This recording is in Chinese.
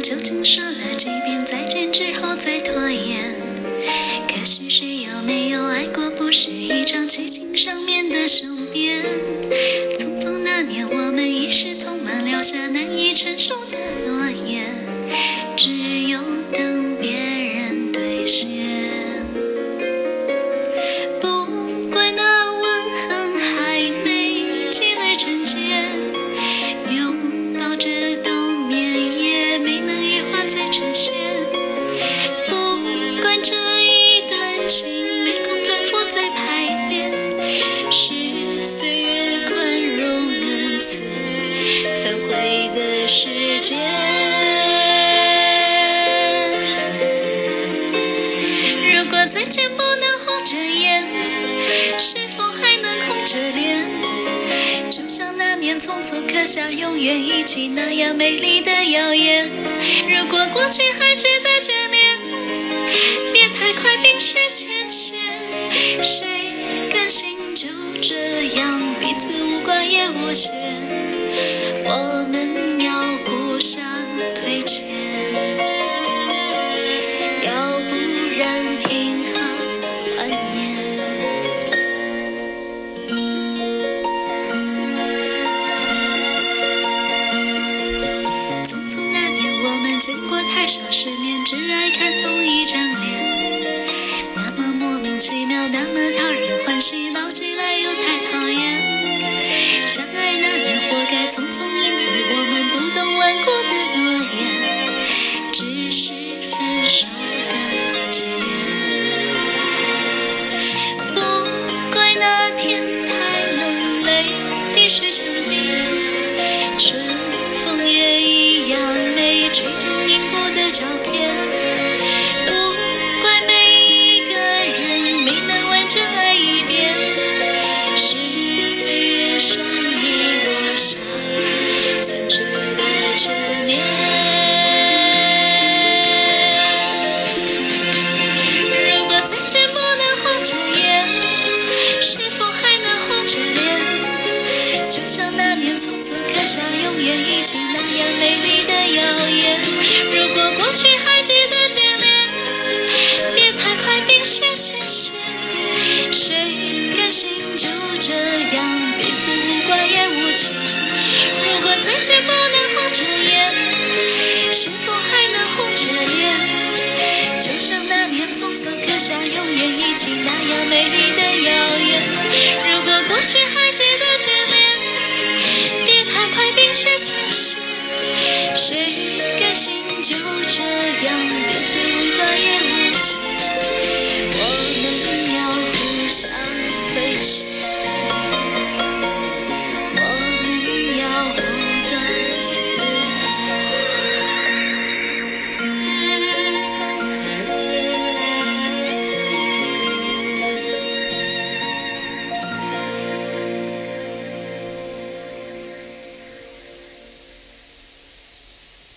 究竟说了几遍再见之后再拖延？可是谁有没有爱过？不是一场激情上面的雄辩。匆匆那年，我们一时匆忙留下难以承受的诺言，这一段情没空反复再排练，是岁月宽容恩赐反悔的时间。如果再见不能红着眼，是否还能红着脸？就像那年匆促刻下永远一起那样美丽的谣言。如果过去还值得眷恋，别太快冰释前嫌。谁甘心就这样彼此无关也无牵？我们要互相亏欠。见过太少世面，只爱看同一张脸。那么莫名其妙，那么讨人欢喜，闹起来又太讨厌。相爱再见不能红着眼，是否还能红着脸？就像那年匆匆刻下永远一起那样美丽的谣言。如果过去还值得眷恋，别太快冰释前嫌。谁甘心就这样？